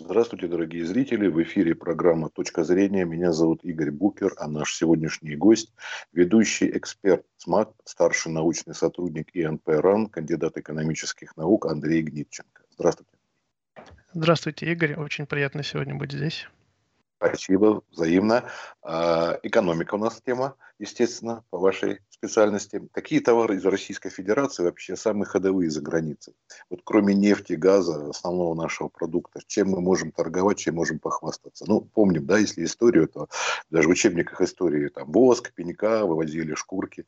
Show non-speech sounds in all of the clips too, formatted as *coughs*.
Здравствуйте, дорогие зрители. В эфире программа «Точка зрения». Меня зовут Игорь Букер, а наш сегодняшний гость – ведущий эксперт СМАК, старший научный сотрудник ИНП РАН, кандидат экономических наук Андрей Гнитченко. Здравствуйте. Здравствуйте, Игорь. Очень приятно сегодня быть здесь. Спасибо, взаимно. А, экономика у нас тема, естественно, по вашей специальности. Какие товары из Российской Федерации вообще самые ходовые за границей? Вот кроме нефти, газа, основного нашего продукта, чем мы можем торговать, чем можем похвастаться? Ну, помним, да, если историю, то даже в учебниках истории там воск, пенька, вывозили шкурки,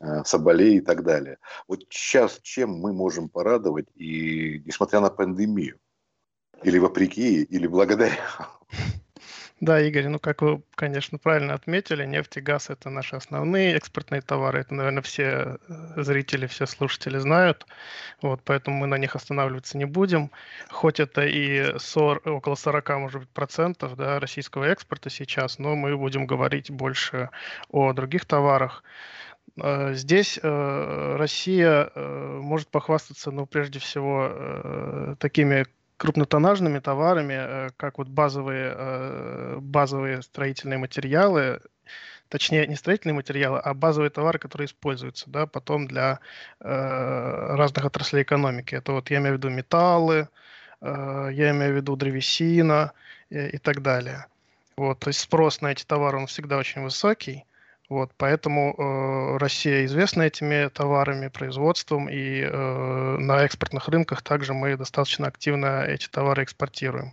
э, соболей и так далее. Вот сейчас чем мы можем порадовать, и несмотря на пандемию, или вопреки, или благодаря? Да, Игорь, ну как вы, конечно, правильно отметили, нефть и газ – это наши основные экспортные товары. Это, наверное, все э, зрители, все слушатели знают. Вот, поэтому мы на них останавливаться не будем. Хоть это и 40, около 40, может быть, процентов да, российского экспорта сейчас, но мы будем говорить больше о других товарах. Э, здесь э, Россия может похвастаться, ну, прежде всего, такими крупнотоннажными товарами, э, как вот базовые, э, базовые строительные материалы, точнее не строительные материалы, а базовые товары, которые используются, да, потом для э, разных отраслей экономики. Это вот я имею в виду металлы, я имею в виду древесина и, и так далее. Вот, то есть спрос на эти товары он всегда очень высокий. Вот, поэтому э, Россия известна этими товарами, производством, и э, на экспортных рынках также мы достаточно активно эти товары экспортируем.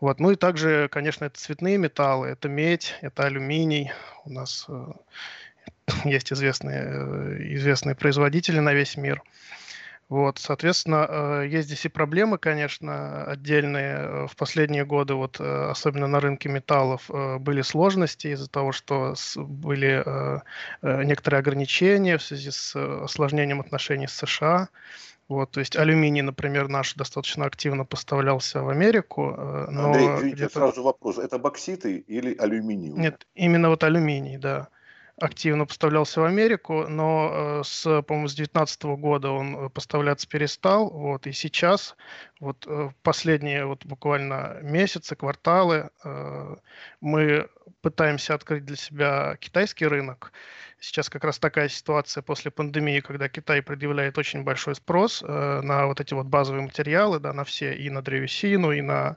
Вот, ну и также, конечно, это цветные металлы, это медь, это алюминий. У нас э, *coughs* есть известные, э, известные производители на весь мир. Вот, соответственно, э, есть здесь и проблемы, конечно, отдельные. Э, в последние годы, вот, э, особенно на рынке металлов, были сложности из-за того, что были некоторые ограничения в связи с осложнением отношений с США. Вот, то есть алюминий, например, наш достаточно активно поставлялся в Америку. Но Андрей, извините, сразу вопрос. Это бокситы или алюминий? Нет, именно вот алюминий, да активно поставлялся в Америку, но э, с, по-моему, с 2019 года он э, поставляться перестал, вот, и сейчас, вот, э, последние вот буквально месяцы, кварталы, мы пытаемся открыть для себя китайский рынок, Сейчас как раз такая ситуация после пандемии, когда Китай предъявляет очень большой спрос э, на вот эти вот базовые материалы, да, на все, и на древесину, и на,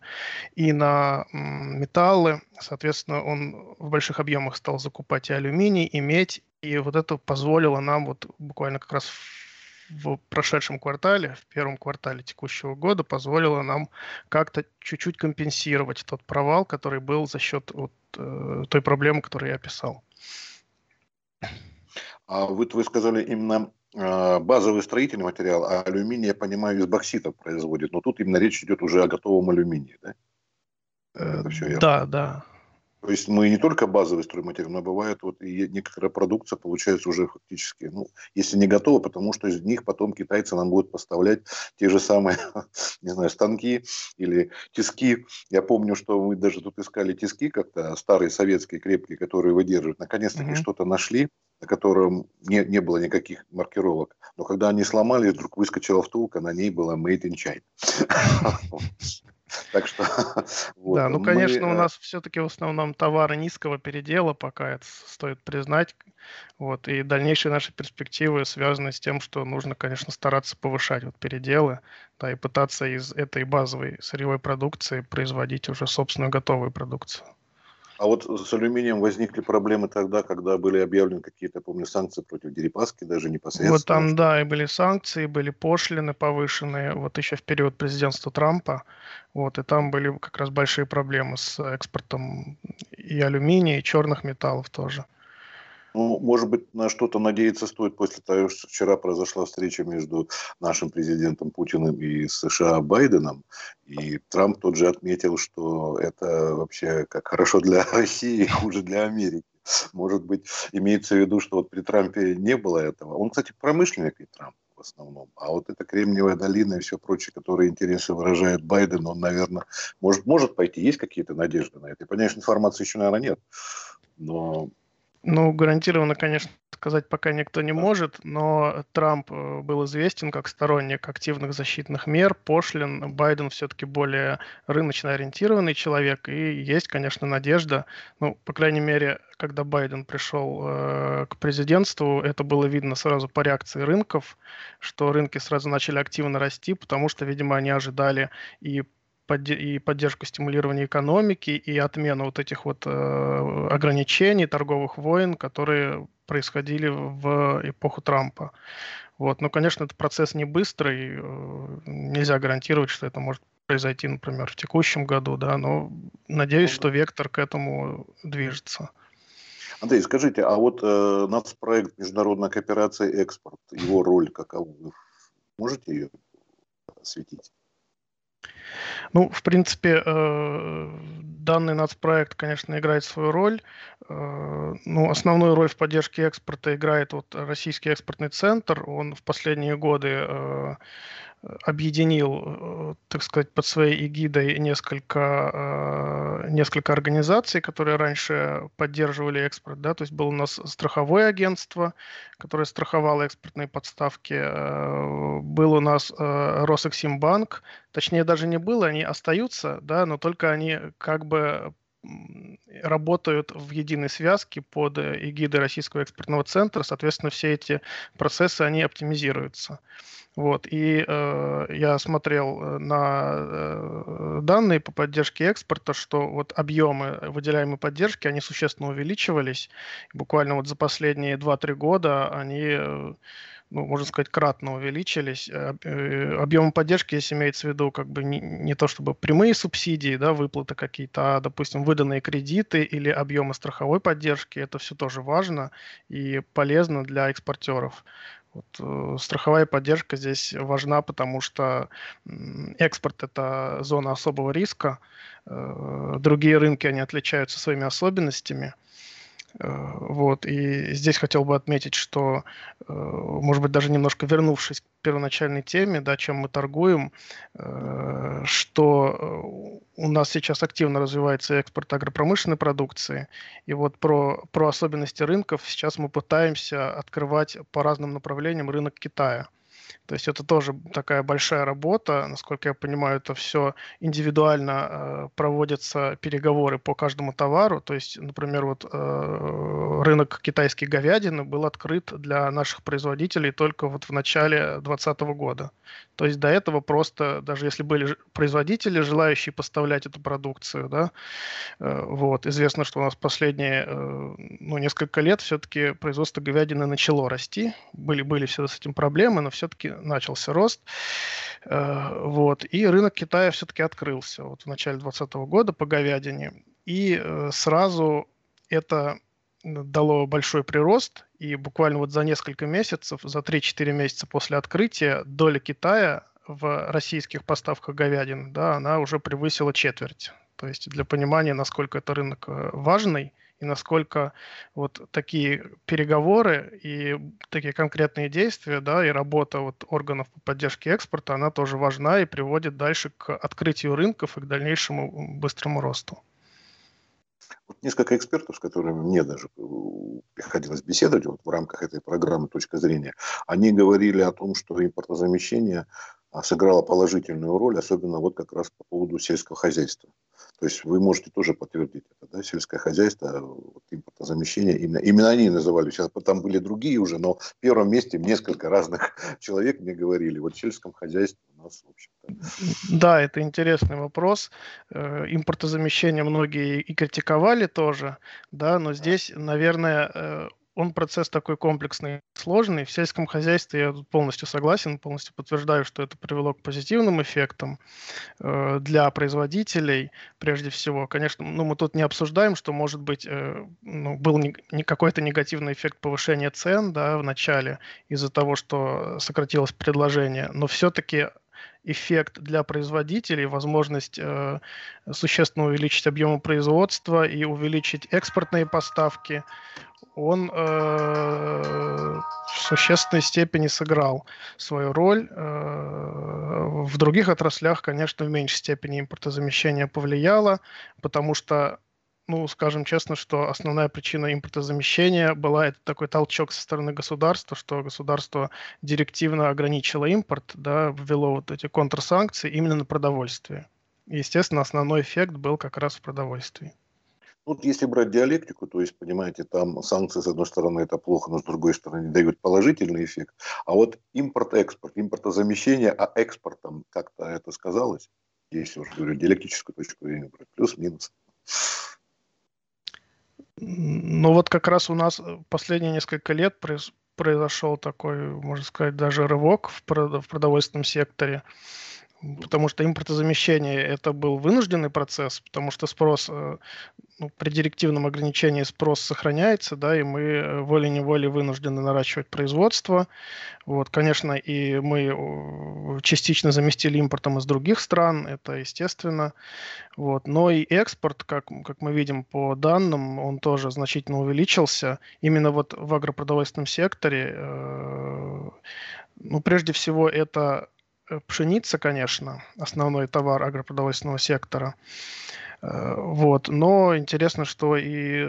и на м, металлы. Соответственно, он в больших объемах стал закупать и алюминий, и медь, и вот это позволило нам вот буквально как раз в прошедшем квартале, в первом квартале текущего года, позволило нам как-то чуть-чуть компенсировать тот провал, который был за счет вот, э, той проблемы, которую я описал. А вот вы сказали именно а, базовый строительный материал, а алюминий, я понимаю, из бокситов производит. Но тут именно речь идет уже о готовом алюминии, да? Это все я да, да. То есть мы не только базовый стройматериал, но бывает вот и некоторая продукция получается уже фактически, ну, если не готова, потому что из них потом китайцы нам будут поставлять те же самые, *laughs* не знаю, станки или тиски. Я помню, что мы даже тут искали тиски как-то, старые советские крепкие, которые выдерживают. Наконец-таки mm-hmm. что-то нашли, на котором не, не было никаких маркировок. Но когда они сломались, вдруг выскочила втулка, на ней было Made in China. *laughs* *laughs* Так что... *laughs* Да, ну, конечно, у э, нас все-таки в основном товары низкого передела, пока это стоит признать. Вот, и дальнейшие наши перспективы связаны с тем, что нужно, конечно, стараться повышать вот переделы, да, и пытаться из этой базовой сырьевой продукции производить уже собственную готовую продукцию. А вот с алюминием возникли проблемы тогда, когда были объявлены какие-то, помню, санкции против Дерипаски, даже непосредственно. Вот там, да, и были санкции, были пошлины повышенные, вот еще в период президентства Трампа, вот, и там были как раз большие проблемы с экспортом и алюминия, и черных металлов тоже. Ну, может быть, на что-то надеяться стоит после того, что вчера произошла встреча между нашим президентом Путиным и США Байденом. И Трамп тот же отметил, что это вообще как хорошо для *laughs* России, хуже для Америки. Может быть, имеется в виду, что вот при Трампе не было этого. Он, кстати, промышленник и Трамп в основном. А вот эта Кремниевая долина и все прочее, которые интересы выражает Байден, он, наверное, может, может пойти. Есть какие-то надежды на это? И, конечно, информации еще, наверное, нет. Но Ну, гарантированно, конечно, сказать пока никто не может, но Трамп э, был известен как сторонник активных защитных мер, пошлин. Байден все-таки более рыночно ориентированный человек, и есть, конечно, надежда. Ну, по крайней мере, когда Байден пришел э, к президентству, это было видно сразу по реакции рынков, что рынки сразу начали активно расти, потому что, видимо, они ожидали и и поддержку стимулирования экономики, и отмену вот этих вот э, ограничений, торговых войн, которые происходили в эпоху Трампа. Вот. Но, конечно, это процесс не быстрый, э, нельзя гарантировать, что это может произойти, например, в текущем году, да, но надеюсь, что вектор к этому движется. Андрей, скажите, а вот э, нацпроект международная кооперация экспорт, его роль какова? Можете ее осветить? Ну, в принципе, э, данный нацпроект, конечно, играет свою роль. Э, ну, основную роль в поддержке экспорта играет вот Российский экспортный центр. Он в последние годы э, объединил, так сказать, под своей эгидой несколько, несколько организаций, которые раньше поддерживали экспорт. Да? То есть было у нас страховое агентство, которое страховало экспортные подставки. Был у нас Росэксимбанк. Точнее, даже не было, они остаются, да, но только они как бы работают в единой связке под эгидой Российского экспортного центра. Соответственно, все эти процессы, они оптимизируются. Вот, и э, я смотрел э, на э, данные по поддержке экспорта, что вот объемы выделяемой поддержки, они существенно увеличивались. Буквально вот за последние 2-3 года они, э, ну, можно сказать, кратно увеличились. Э, э, объемы поддержки, если имеется в виду, как бы не, не то чтобы прямые субсидии, да, выплаты какие-то, а, допустим, выданные кредиты или объемы страховой поддержки, это все тоже важно и полезно для экспортеров. Вот, э, страховая поддержка здесь важна, потому что экспорт это зона особого риска. Э, другие рынки они отличаются своими особенностями. Э, вот. И здесь хотел бы отметить, что, э, может быть, даже немножко вернувшись к первоначальной теме, да, чем мы торгуем, э, что у нас сейчас активно развивается экспорт агропромышленной продукции. И вот про, про особенности рынков сейчас мы пытаемся открывать по разным направлениям рынок Китая. То есть это тоже такая большая работа. Насколько я понимаю, это все индивидуально э, проводятся переговоры по каждому товару. То есть, например, вот э, рынок китайской говядины был открыт для наших производителей только вот в начале 2020 года. То есть до этого просто, даже если были производители, желающие поставлять эту продукцию, да, э, вот, известно, что у нас последние, э, ну, несколько лет все-таки производство говядины начало расти. Были, были все с этим проблемы, но все-таки начался рост. Э, вот. И рынок Китая все-таки открылся вот в начале 2020 года по говядине. И сразу это дало большой прирост, и буквально вот за несколько месяцев, за 3-4 месяца после открытия, доля Китая в российских поставках говядины, да, она уже превысила четверть. То есть для понимания, насколько это рынок э, важный – и насколько вот такие переговоры и такие конкретные действия, да, и работа вот органов по поддержке экспорта, она тоже важна и приводит дальше к открытию рынков и к дальнейшему быстрому росту. Вот несколько экспертов, с которыми мне даже э, приходилось беседовать вот в рамках этой программы «Точка зрения», они говорили о том, что импортозамещение а, сыграло положительную роль, особенно вот как раз по поводу сельского хозяйства. То есть вы можете тоже подтвердить это, да, сельское хозяйство, вот, импортозамещение, именно, именно они называли, сейчас там были другие уже, но в первом месте несколько разных *laughs* человек мне говорили, вот в сельском хозяйстве у нас, в общем-то. Да, это интересный вопрос. Э, импортозамещение многие и критиковали тоже, да, но здесь, наверное, э, он процесс такой комплексный, сложный. В сельском хозяйстве я полностью согласен, полностью подтверждаю, что это привело к позитивным эффектам э, для производителей, прежде всего. Конечно, ну, мы тут не обсуждаем, что, может быть, э, ну, был не, не какой-то негативный эффект повышения цен да, в начале из-за того, что сократилось предложение, но все-таки эффект для производителей, возможность э, существенно увеличить объемы производства и увеличить экспортные поставки, он э, в существенной степени сыграл свою роль. Э, в других отраслях, конечно, в меньшей степени импортозамещение повлияло, потому что ну, скажем честно, что основная причина импортозамещения была это такой толчок со стороны государства, что государство директивно ограничило импорт, да, ввело вот эти контрсанкции именно на продовольствие. естественно, основной эффект был как раз в продовольствии. Вот если брать диалектику, то есть, понимаете, там санкции, с одной стороны, это плохо, но с другой стороны, дают положительный эффект. А вот импорт-экспорт, импортозамещение, а экспортом как-то это сказалось, если уже говорю, диалектическую точку зрения, плюс-минус. Ну вот как раз у нас последние несколько лет произошел такой, можно сказать, даже рывок в продовольственном секторе потому что импортозамещение это был вынужденный процесс, потому что спрос э, ну, при директивном ограничении спрос сохраняется, да, и мы э, волей-неволей вынуждены наращивать производство. Вот, конечно, и мы частично заместили импортом из других стран, это естественно. Вот, но и экспорт, как, как мы видим по данным, он тоже значительно увеличился. Именно вот в агропродовольственном секторе, э, ну, прежде всего, это э, пшеница, конечно, основной товар агропродовольственного сектора. Э, вот. Но интересно, что и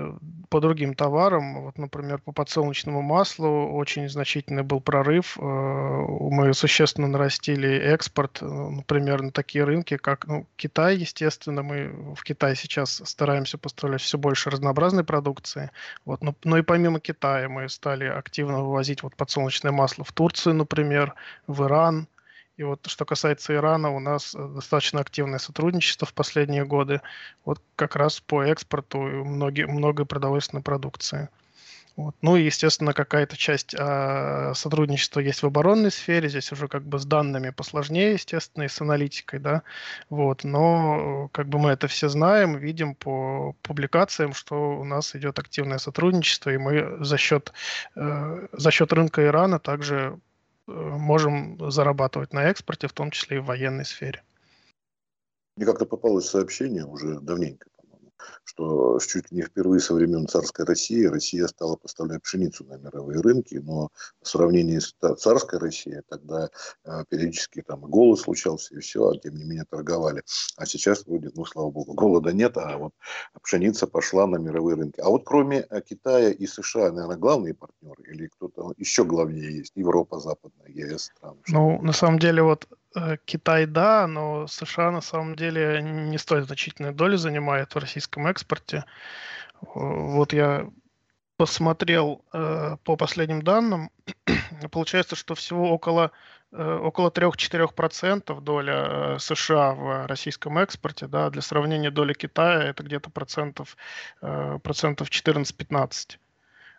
по другим товарам, вот, например, по подсолнечному маслу очень значительный был прорыв. Э, мы существенно нарастили экспорт, э, например, на такие рынки, как ну, Китай, естественно. Мы в Китае сейчас стараемся поставлять все больше разнообразной продукции. Вот. Но, но и помимо Китая мы стали активно вывозить вот подсолнечное масло в Турцию, например, в Иран – и вот что касается Ирана, у нас э, достаточно активное сотрудничество в последние годы, вот как раз по экспорту многие, многой продовольственной продукции. Вот. Ну и, естественно, какая-то часть а, сотрудничества есть в оборонной сфере, здесь уже как бы с данными посложнее, естественно, и с аналитикой, да, вот, но как бы мы это все знаем, видим по публикациям, что у нас идет активное сотрудничество, и мы за счет, э, за счет рынка Ирана также можем зарабатывать на экспорте, в том числе и в военной сфере. Мне как-то попалось сообщение уже давненько, что чуть не впервые со времен царской России Россия стала поставлять пшеницу на мировые рынки, но в сравнении с царской Россией тогда э, периодически там голод случался и все, а тем не менее торговали. А сейчас вроде, ну слава богу, голода нет, а вот пшеница пошла на мировые рынки. А вот кроме э, Китая и США, наверное, главные партнеры или кто-то еще главнее есть? Европа, Западная, ЕС страны? Ну, на самом деле вот Китай, да, но США на самом деле не столь значительную долю занимает в российском экспорте. Вот я посмотрел э, по последним данным, *clears throat* получается, что всего около, э, около 3-4% доля э, США в российском экспорте, да, для сравнения доля Китая это где-то процентов, э, процентов 14-15.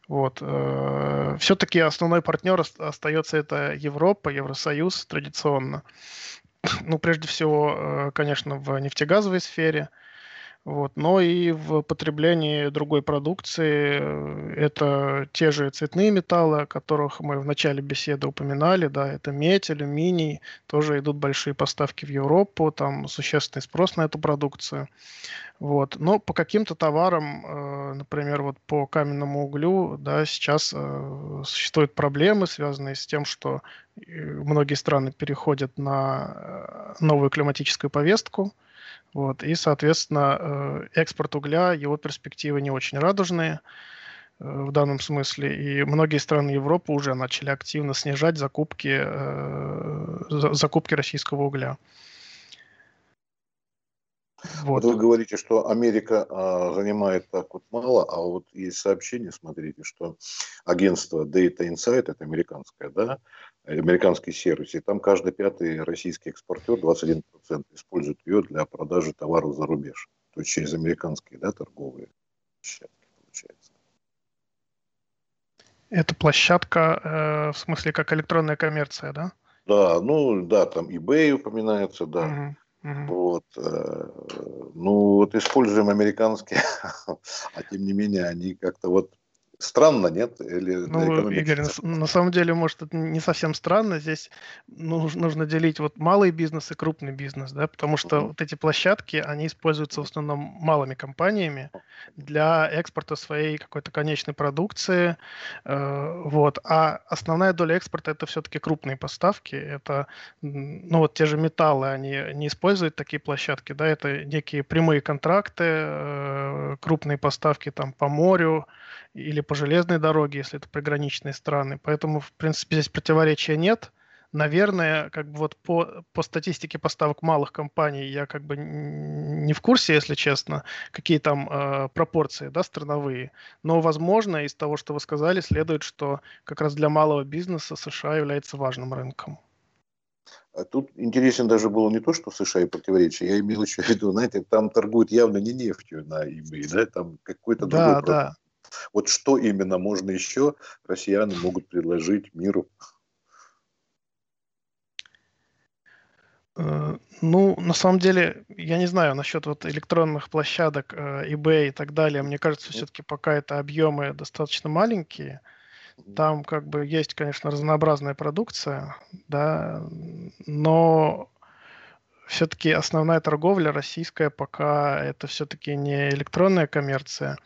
Вот. Э, Все-таки основной партнер остается это Европа, Евросоюз традиционно. *sniffs* Ну, прежде всего, э, конечно, в нефтегазовой сфере – вот. Но и в потреблении другой продукции э, это те же цветные металлы, о которых мы в начале беседы упоминали, да, это медь, алюминий, тоже идут большие поставки в Европу, там существенный спрос на эту продукцию. Вот. Но по каким-то товарам, э, например, вот по каменному углю, да, сейчас э, существуют проблемы, связанные с тем, что многие страны переходят на новую климатическую повестку, вот, и, соответственно, э, экспорт угля, его перспективы не очень радужные э, в данном смысле. И многие страны Европы уже начали активно снижать закупки, э, закупки российского угля. Вот. Вы говорите, что Америка а, занимает так вот мало, а вот есть сообщение, смотрите, что агентство Data Insight, это американское, да, американский сервис, и там каждый пятый российский экспортер, 21%, использует ее для продажи товаров за рубеж. То есть через американские да, торговые площадки, получается. Это площадка, э, в смысле, как электронная коммерция, да? Да, ну да, там eBay упоминается, да. Угу. Угу. Вот, э, ну вот используем американские, *laughs* а тем не менее они как-то вот Странно, нет? Или ну, Игорь, на, на самом деле, может, это не совсем странно. Здесь нужно, нужно делить вот малый бизнес и крупный бизнес, да, потому что uh-huh. вот эти площадки, они используются в основном малыми компаниями для экспорта своей какой-то конечной продукции, э, вот. А основная доля экспорта это все-таки крупные поставки. Это, ну вот те же металлы, они не используют такие площадки, да, это некие прямые контракты, э, крупные поставки там по морю или по железной дороге, если это приграничные страны. Поэтому, в принципе, здесь противоречия нет. Наверное, как бы вот по, по статистике поставок малых компаний я как бы не в курсе, если честно, какие там э, пропорции, да, страновые. Но, возможно, из того, что вы сказали, следует, что как раз для малого бизнеса США является важным рынком. А тут интересен даже было не то, что США и противоречия, я имел еще в виду, знаете, там торгуют явно не нефтью на eBay, да, там какой-то да, другой да. Вот что именно можно еще россияне могут предложить миру? Э, ну, на самом деле, я не знаю насчет вот электронных площадок э, eBay и так далее. Мне кажется, все-таки пока это объемы достаточно маленькие. Там как бы есть, конечно, разнообразная продукция, да, но все-таки основная торговля российская пока это все-таки не электронная коммерция,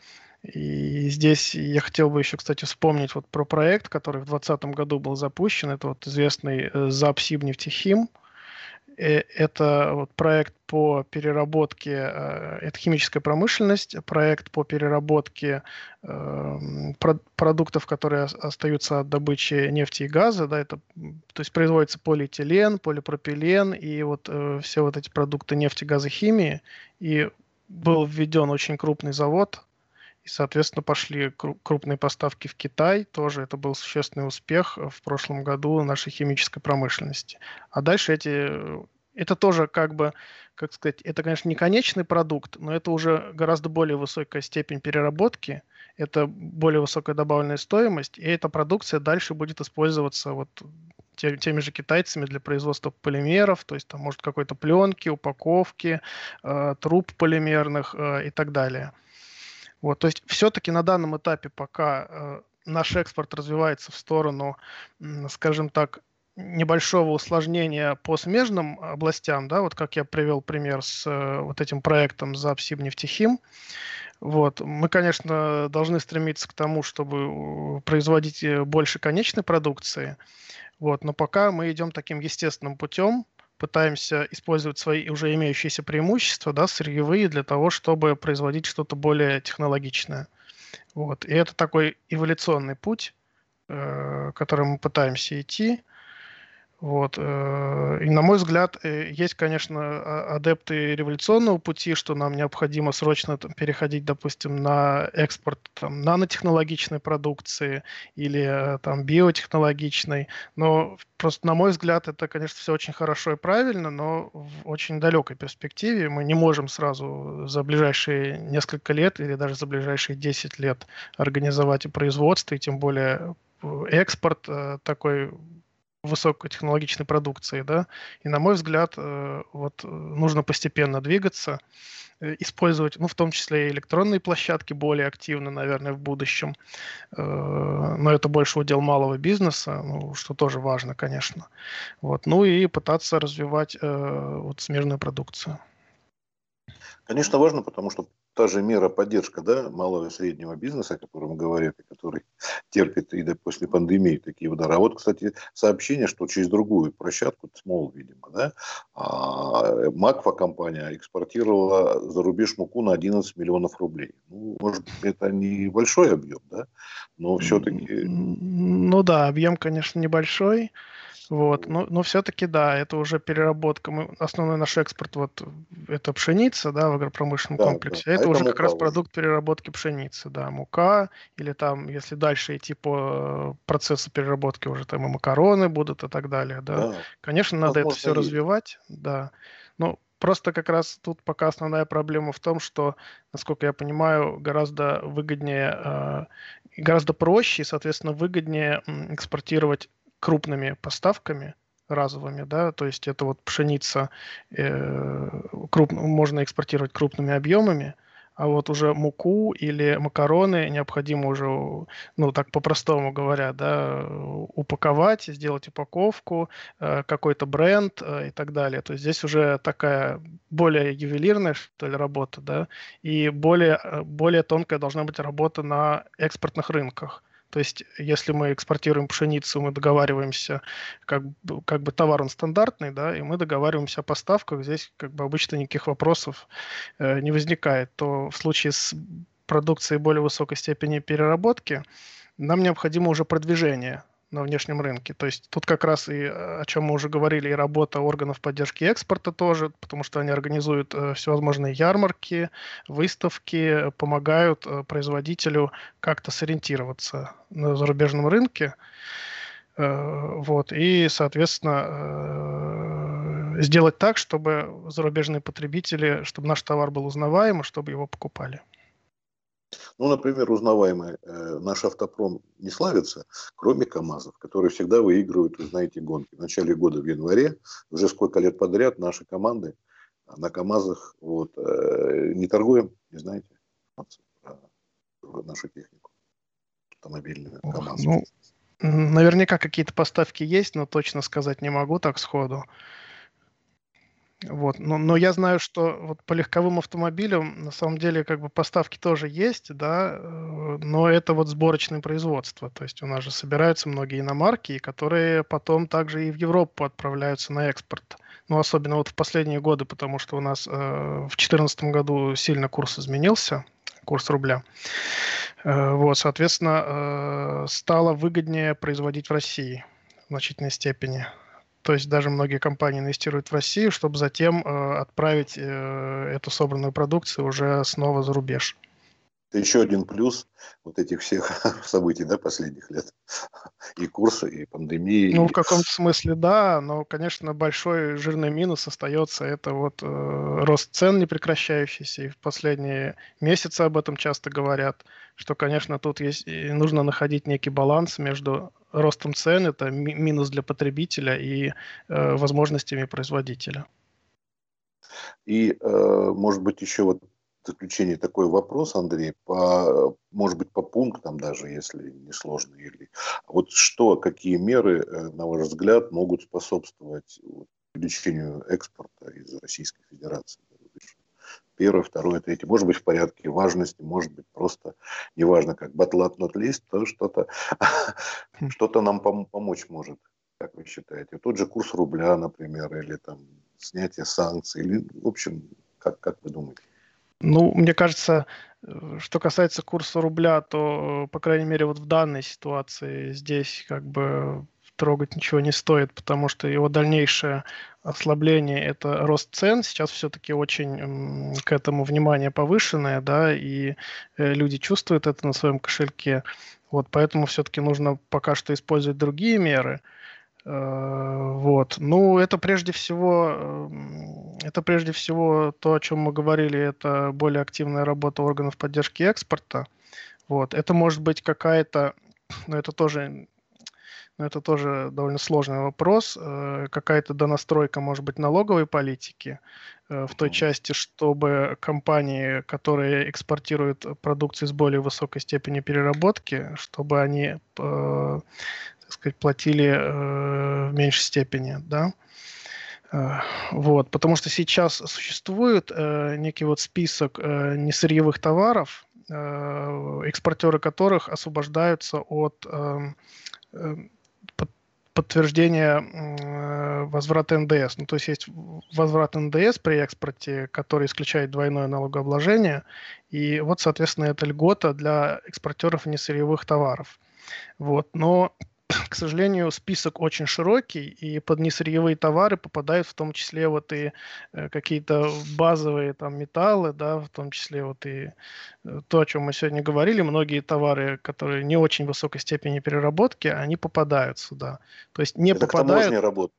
и здесь я хотел бы еще, кстати, вспомнить вот про проект, который в 2020 году был запущен. Это вот известный э, ЗАПСИБ нефтехим. Э, это вот проект по переработке, э, это химическая промышленность, проект по переработке эм, продуктов, которые остаются от добычи нефти и газа, да, это, то есть производится полиэтилен, полипропилен и вот все вот эти продукты нефти, газа, химии, и был введен очень крупный завод и, соответственно, пошли крупные поставки в Китай. Тоже это был существенный успех в прошлом году нашей химической промышленности. А дальше эти... Это тоже как бы, как сказать, это, конечно, не конечный продукт, но это уже гораздо более высокая степень переработки, это более высокая добавленная стоимость, и эта продукция дальше будет использоваться вот теми же китайцами для производства полимеров, то есть там может какой-то пленки, упаковки, э, труб полимерных э, и так далее. Вот, то есть все-таки на данном этапе пока э, наш экспорт развивается в сторону, скажем так, небольшого усложнения по смежным областям, да, вот как я привел пример с э, вот этим проектом за нефтехим. Вот. Мы, конечно, должны стремиться к тому, чтобы производить э, больше конечной продукции, вот, но пока мы идем таким естественным путем, пытаемся использовать свои уже имеющиеся преимущества, да, сырьевые, для того, чтобы производить что-то более технологичное. Вот. И это такой эволюционный путь, э, которым мы пытаемся идти. Вот. Э, и, на мой взгляд, э, есть, конечно, а, адепты революционного пути, что нам необходимо срочно там, переходить, допустим, на экспорт там, нанотехнологичной продукции или э, там, биотехнологичной. Но просто, на мой взгляд, это, конечно, все очень хорошо и правильно, но в очень далекой перспективе мы не можем сразу за ближайшие несколько лет или даже за ближайшие 10 лет организовать и производство, и тем более экспорт такой высокотехнологичной продукции, да, и на мой взгляд, э, вот э, нужно постепенно двигаться, э, использовать, ну, в том числе и электронные площадки более активно, наверное, в будущем, но это больше удел малого бизнеса, ну, что тоже важно, конечно, вот, ну и пытаться развивать вот смежную продукцию. Конечно, важно, потому что та же мера поддержка да, малого и среднего бизнеса, о котором говорят, и который терпит и да, после пандемии такие удары. А вот, кстати, сообщение, что через другую площадку, Смол, видимо, да, а, Макфа компания экспортировала за рубеж муку на 11 миллионов рублей. Ну, может, это не большой объем, да, но все-таки... Ну да, объем, конечно, небольшой. Вот, но, но все-таки да, это уже переработка. Мы, основной наш экспорт вот это пшеница, да, в агропромышленном да, комплексе. Да. Это, а уже как раз продукт переработки пшеницы, да, мука или там, если дальше идти по процессу переработки уже там и макароны будут и так далее, да. да. Конечно, надо Возможно, это все есть. развивать, да. Но просто как раз тут пока основная проблема в том, что, насколько я понимаю, гораздо выгоднее, а, гораздо проще и, соответственно, выгоднее экспортировать крупными поставками разовыми, да, то есть это вот пшеница э, круп, можно экспортировать крупными объемами, а вот уже муку или макароны необходимо уже, ну так по-простому говоря, да, упаковать, сделать упаковку, э, какой-то бренд э, и так далее. То есть здесь уже такая более ювелирная, что ли, работа, да, и более, э, более тонкая должна быть работа на экспортных рынках. То есть, если мы экспортируем пшеницу, мы договариваемся, как, как бы товар он стандартный, да, и мы договариваемся о поставках, здесь как бы обычно никаких вопросов э, не возникает, то в случае с продукцией более высокой степени переработки нам необходимо уже продвижение на внешнем рынке. То есть тут как раз и э, о чем мы уже говорили, и работа органов поддержки экспорта тоже, потому что они организуют э, всевозможные ярмарки, выставки, помогают э, производителю как-то сориентироваться на зарубежном рынке. Вот, и, соответственно, сделать так, чтобы зарубежные потребители, чтобы наш товар был узнаваем, чтобы его покупали. Ну, например, узнаваемый э, наш автопром не славится, кроме КАМАЗов, которые всегда выигрывают, вы знаете, гонки. В начале года, в январе, уже сколько лет подряд наши команды на КАМАЗах вот, э, не торгуем, не знаете, нашу технику автомобильную КАМАЗ. Ну, наверняка какие-то поставки есть, но точно сказать не могу так сходу. Вот. Но, но я знаю, что вот по легковым автомобилям на самом деле как бы поставки тоже есть, да, э, но это вот сборочное производство. То есть у нас же собираются многие иномарки, которые потом также и в Европу отправляются на экспорт. Ну, особенно вот в последние годы, потому что у нас э, в 2014 году сильно курс изменился, курс рубля. Э, вот, соответственно, э, стало выгоднее производить в России в значительной степени. То есть даже многие компании инвестируют в Россию, чтобы затем э, отправить э, эту собранную продукцию уже снова за рубеж. Это еще один плюс вот этих всех *laughs* событий да, последних лет. И курса, и пандемии. Ну, в каком-то смысле, да, но, конечно, большой жирный минус остается. Это вот э, рост цен непрекращающийся. И в последние месяцы об этом часто говорят, что, конечно, тут есть, нужно находить некий баланс между ростом цен, это минус для потребителя и э, возможностями производителя. И, э, может быть, еще вот в заключение такой вопрос, Андрей, по, может быть, по пунктам даже, если не сложно. Или, вот что, какие меры, э, на ваш взгляд, могут способствовать увеличению экспорта из Российской Федерации? Первое, второе, третье. Может быть, в порядке важности, может быть, просто неважно, как батлат not list, то что-то хм. что нам пом- помочь может, как вы считаете. Тот же курс рубля, например, или там снятие санкций, или, в общем, как, как вы думаете? Ну, мне кажется, что касается курса рубля, то, по крайней мере, вот в данной ситуации здесь как бы трогать ничего не стоит, потому что его дальнейшее ослабление – это рост цен. Сейчас все-таки очень к этому внимание повышенное, да, и э, люди чувствуют это на своем кошельке. Вот, поэтому все-таки нужно пока что использовать другие меры. Э, вот. Ну, это прежде всего, это прежде всего то, о чем мы говорили, это более активная работа органов поддержки экспорта. Вот. Это может быть какая-то, но это тоже но это тоже довольно сложный вопрос. Э, какая-то донастройка, может быть, налоговой политики э, в той части, чтобы компании, которые экспортируют продукцию с более высокой степенью переработки, чтобы они, э, так сказать, платили в меньшей степени, да. Вот, потому что сейчас существует некий вот список несырьевых товаров, экспортеры которых освобождаются от подтверждение возврата НДС. Ну, то есть есть возврат НДС при экспорте, который исключает двойное налогообложение. И вот, соответственно, это льгота для экспортеров несырьевых товаров. Вот. Но к сожалению, список очень широкий, и под несырьевые товары попадают в том числе вот и э, какие-то базовые там металлы, да, в том числе вот и э, то, о чем мы сегодня говорили, многие товары, которые не очень высокой степени переработки, они попадают сюда. То есть не это попадают... работа.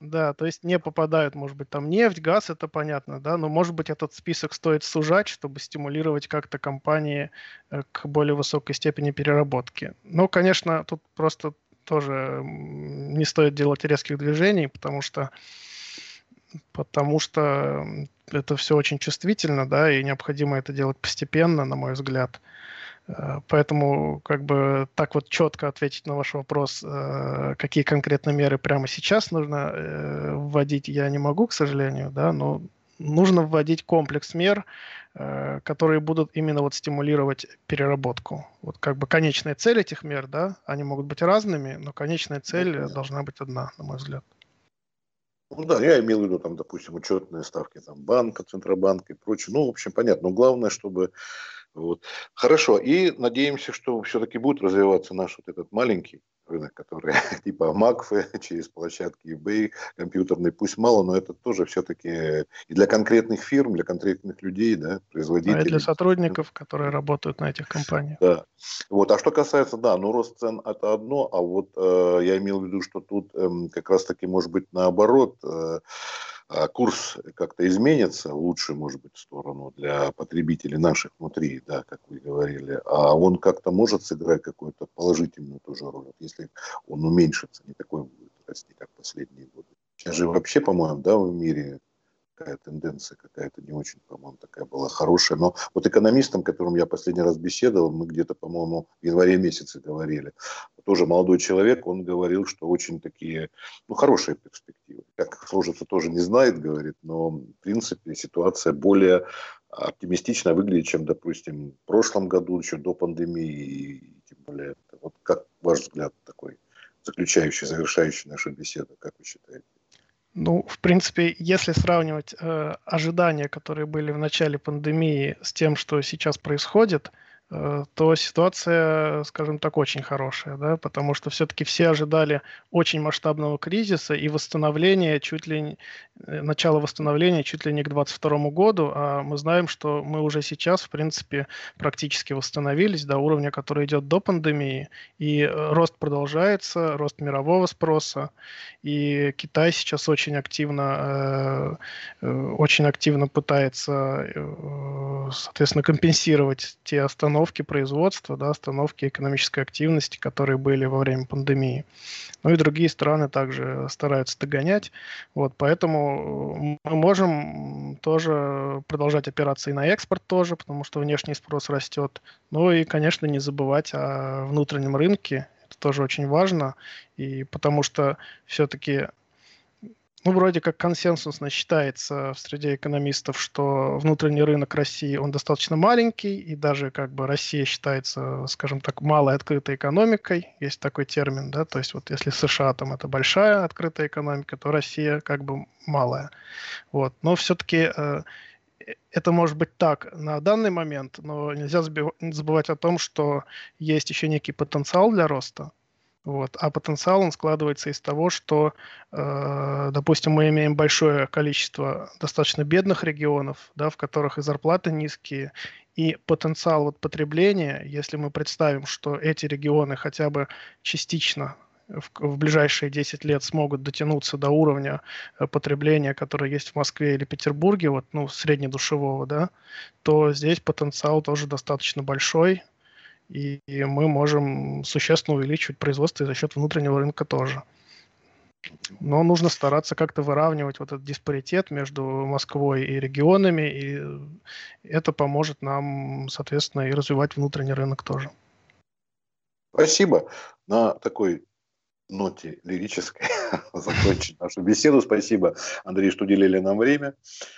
Да, то есть не попадают, может быть, там нефть, газ, это понятно, да, но, может быть, этот список стоит сужать, чтобы стимулировать как-то компании э, к более высокой степени переработки. Но, конечно, тут просто тоже не стоит делать резких движений, потому что потому что это все очень чувствительно, да, и необходимо это делать постепенно, на мой взгляд. Э, поэтому как бы так вот четко ответить на ваш вопрос, э, какие конкретно меры прямо сейчас нужно э, вводить, я не могу, к сожалению, да, но нужно вводить комплекс мер, которые будут именно вот стимулировать переработку. Вот как бы конечная цель этих мер, да, они могут быть разными, но конечная цель ну, должна быть одна, на мой взгляд. Ну да, я имел в виду, там, допустим, учетные ставки там, банка, Центробанка и прочее. Ну, в общем, понятно. Но главное, чтобы вот. Хорошо. И надеемся, что все-таки будет развиваться наш вот этот маленький рынок, который *laughs* типа Макфы *laughs* через площадки eBay, компьютерный, пусть мало, но это тоже все-таки и для конкретных фирм, для конкретных людей, да, производителей. А для сотрудников, которые работают на этих компаниях. Да. Вот. А что касается, да, ну рост цен это одно, а вот э, я имел в виду, что тут э, как раз-таки может быть наоборот, э, курс как-то изменится в лучшую, может быть, сторону для потребителей наших внутри, да, как вы говорили, а он как-то может сыграть какую-то положительную тоже роль, если он уменьшится, не такой будет расти, как последние годы. Сейчас же вообще, по-моему, да, в мире такая тенденция какая-то не очень, по-моему, такая была хорошая. Но вот экономистам, которым я последний раз беседовал, мы где-то, по-моему, в январе месяце говорили, тоже молодой человек, он говорил, что очень такие, ну, хорошие перспективы. Как сложится, тоже не знает, говорит, но, в принципе, ситуация более оптимистично выглядит, чем, допустим, в прошлом году, еще до пандемии, и тем более, вот как ваш взгляд такой, заключающий, завершающий нашу беседу, как вы считаете? Ну, в принципе, если сравнивать э, ожидания, которые были в начале пандемии, с тем, что сейчас происходит, Э, то ситуация, скажем так, очень хорошая, да, потому что все-таки все ожидали очень масштабного кризиса и восстановления чуть ли не, э, начало восстановления чуть ли не к 2022 году, а мы знаем, что мы уже сейчас, в принципе, практически восстановились до уровня, который идет до пандемии, и э, рост продолжается, рост мирового спроса, и Китай сейчас очень активно, очень активно пытается, соответственно, компенсировать те остановки, остановки производства, да, остановки экономической активности, которые были во время пандемии. Ну и другие страны также стараются догонять. Вот, поэтому мы можем тоже продолжать операции на экспорт тоже, потому что внешний спрос растет. Ну и, конечно, не забывать о внутреннем рынке. Это тоже очень важно. И потому что все-таки ну, вроде как консенсусно считается в среде экономистов, что внутренний рынок России, он достаточно маленький, и даже как бы Россия считается, скажем так, малой открытой экономикой, есть такой термин, да, то есть вот если США там это большая открытая экономика, то Россия как бы малая. Вот. Но все-таки э, это может быть так на данный момент, но нельзя забывать о том, что есть еще некий потенциал для роста, вот. А потенциал он складывается из того, что, э, допустим, мы имеем большое количество достаточно бедных регионов, да, в которых и зарплаты низкие, и потенциал вот потребления, если мы представим, что эти регионы хотя бы частично в, в ближайшие 10 лет смогут дотянуться до уровня э, потребления, который есть в Москве или Петербурге, вот, ну, среднедушевого, да, то здесь потенциал тоже достаточно большой, и, мы можем существенно увеличивать производство и за счет внутреннего рынка тоже. Но нужно стараться как-то выравнивать вот этот диспаритет между Москвой и регионами, и это поможет нам, соответственно, и развивать внутренний рынок тоже. Спасибо. На такой ноте лирической *laughs* закончить нашу беседу. Спасибо, Андрей, что уделили нам время.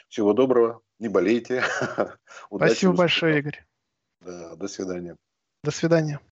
Всего доброго, не болейте. *laughs* Спасибо большое, Игорь. Да, до свидания. До свидания.